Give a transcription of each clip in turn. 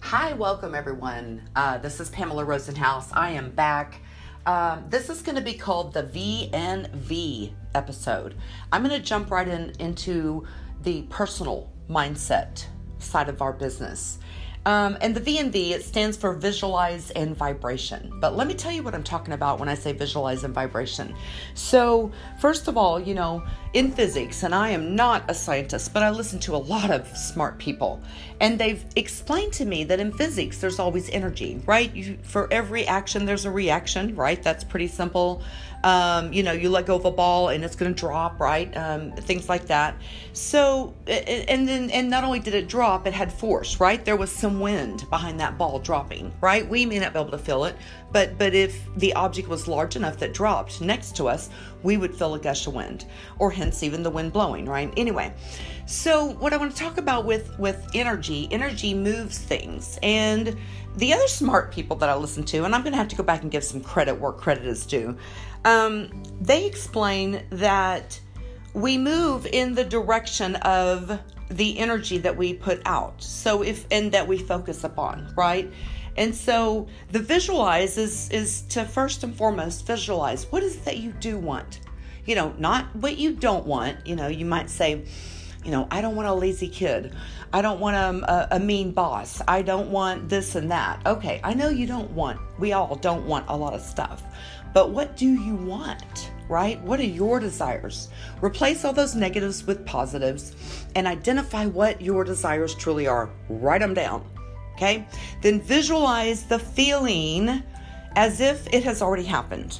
Hi, welcome everyone. Uh, this is Pamela Rosenhaus. I am back. Um, this is going to be called the VNV episode. I'm going to jump right in into the personal mindset side of our business. Um, and the VNV, it stands for visualize and vibration. But let me tell you what I'm talking about when I say visualize and vibration. So, first of all, you know, in physics, and I am not a scientist, but I listen to a lot of smart people, and they've explained to me that in physics, there's always energy, right? You, for every action, there's a reaction, right? That's pretty simple. Um, you know, you let go of a ball and it's going to drop, right? Um, things like that. So, and then, and not only did it drop, it had force, right? There was some wind behind that ball dropping, right? We may not be able to feel it, but but if the object was large enough that dropped next to us, we would feel a gush of wind, or hence even the wind blowing, right? Anyway, so what I want to talk about with with energy, energy moves things, and the other smart people that I listen to, and I'm going to have to go back and give some credit where credit is due. Um, they explain that we move in the direction of the energy that we put out. So if and that we focus upon, right? And so the visualize is is to first and foremost visualize what is it that you do want. You know, not what you don't want. You know, you might say, you know, I don't want a lazy kid. I don't want a, a, a, mean boss. I don't want this and that. Okay, I know you don't want, we all don't want a lot of stuff. But what do you want, right? What are your desires? Replace all those negatives with positives and identify what your desires truly are. Write them down, okay? Then visualize the feeling as if it has already happened.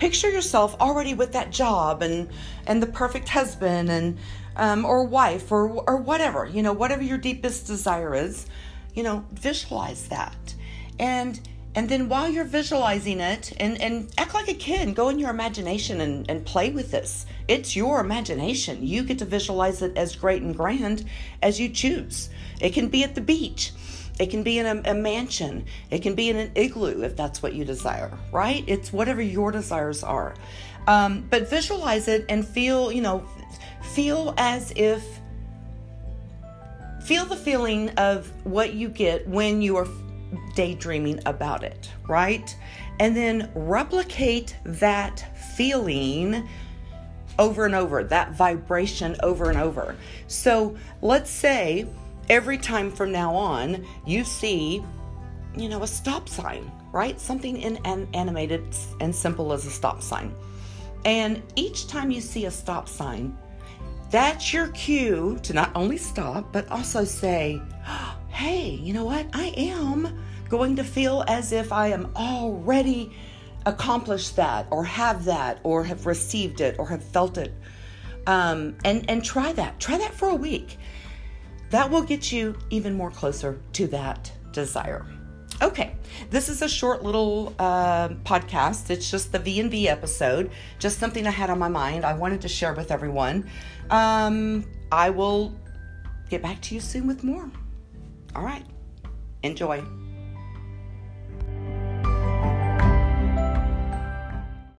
Picture yourself already with that job and and the perfect husband and um, or wife or or whatever you know whatever your deepest desire is, you know visualize that and and then while you're visualizing it and, and act like a kid, go in your imagination and, and play with this. It's your imagination. You get to visualize it as great and grand as you choose. It can be at the beach. It can be in a, a mansion. It can be in an igloo if that's what you desire, right? It's whatever your desires are. Um, but visualize it and feel, you know, feel as if, feel the feeling of what you get when you are daydreaming about it, right? And then replicate that feeling over and over, that vibration over and over. So let's say every time from now on you see, you know, a stop sign, right? Something in an animated and simple as a stop sign. And each time you see a stop sign, that's your cue to not only stop, but also say, hey, you know what? I am going to feel as if I am already accomplished that or have that or have received it or have felt it. Um, and, and try that. Try that for a week. That will get you even more closer to that desire. Okay, this is a short little uh, podcast. It's just the V and V episode, just something I had on my mind. I wanted to share with everyone. Um, I will get back to you soon with more. All right. Enjoy.